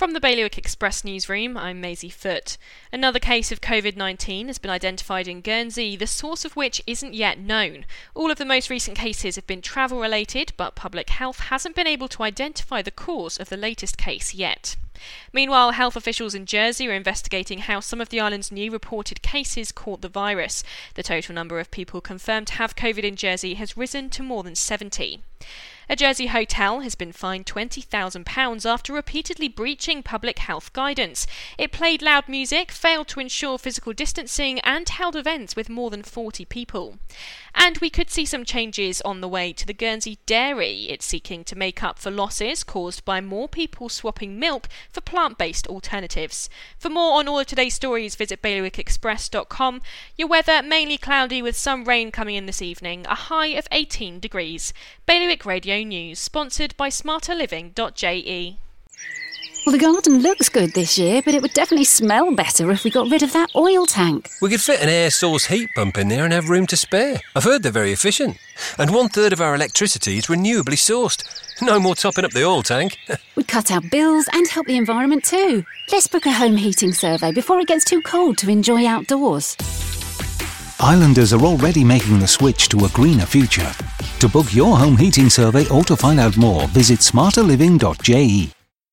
From the Bailiwick Express newsroom, I'm Maisie Foot. Another case of COVID 19 has been identified in Guernsey, the source of which isn't yet known. All of the most recent cases have been travel related, but public health hasn't been able to identify the cause of the latest case yet. Meanwhile, health officials in Jersey are investigating how some of the island's new reported cases caught the virus. The total number of people confirmed to have COVID in Jersey has risen to more than 70. A Jersey hotel has been fined £20,000 after repeatedly breaching public health guidance. It played loud music, failed to ensure physical distancing, and held events with more than 40 people. And we could see some changes on the way to the Guernsey Dairy. It's seeking to make up for losses caused by more people swapping milk for plant based alternatives. For more on all of today's stories, visit bailiwickexpress.com. Your weather mainly cloudy with some rain coming in this evening, a high of 18 degrees. Bailiwick Radio News, sponsored by smarterliving.je. Well, the garden looks good this year, but it would definitely smell better if we got rid of that oil tank. We could fit an air source heat pump in there and have room to spare. I've heard they're very efficient. And one third of our electricity is renewably sourced. No more topping up the oil tank. We'd cut our bills and help the environment too. Let's book a home heating survey before it gets too cold to enjoy outdoors. Islanders are already making the switch to a greener future. To book your home heating survey or to find out more, visit smarterliving.je.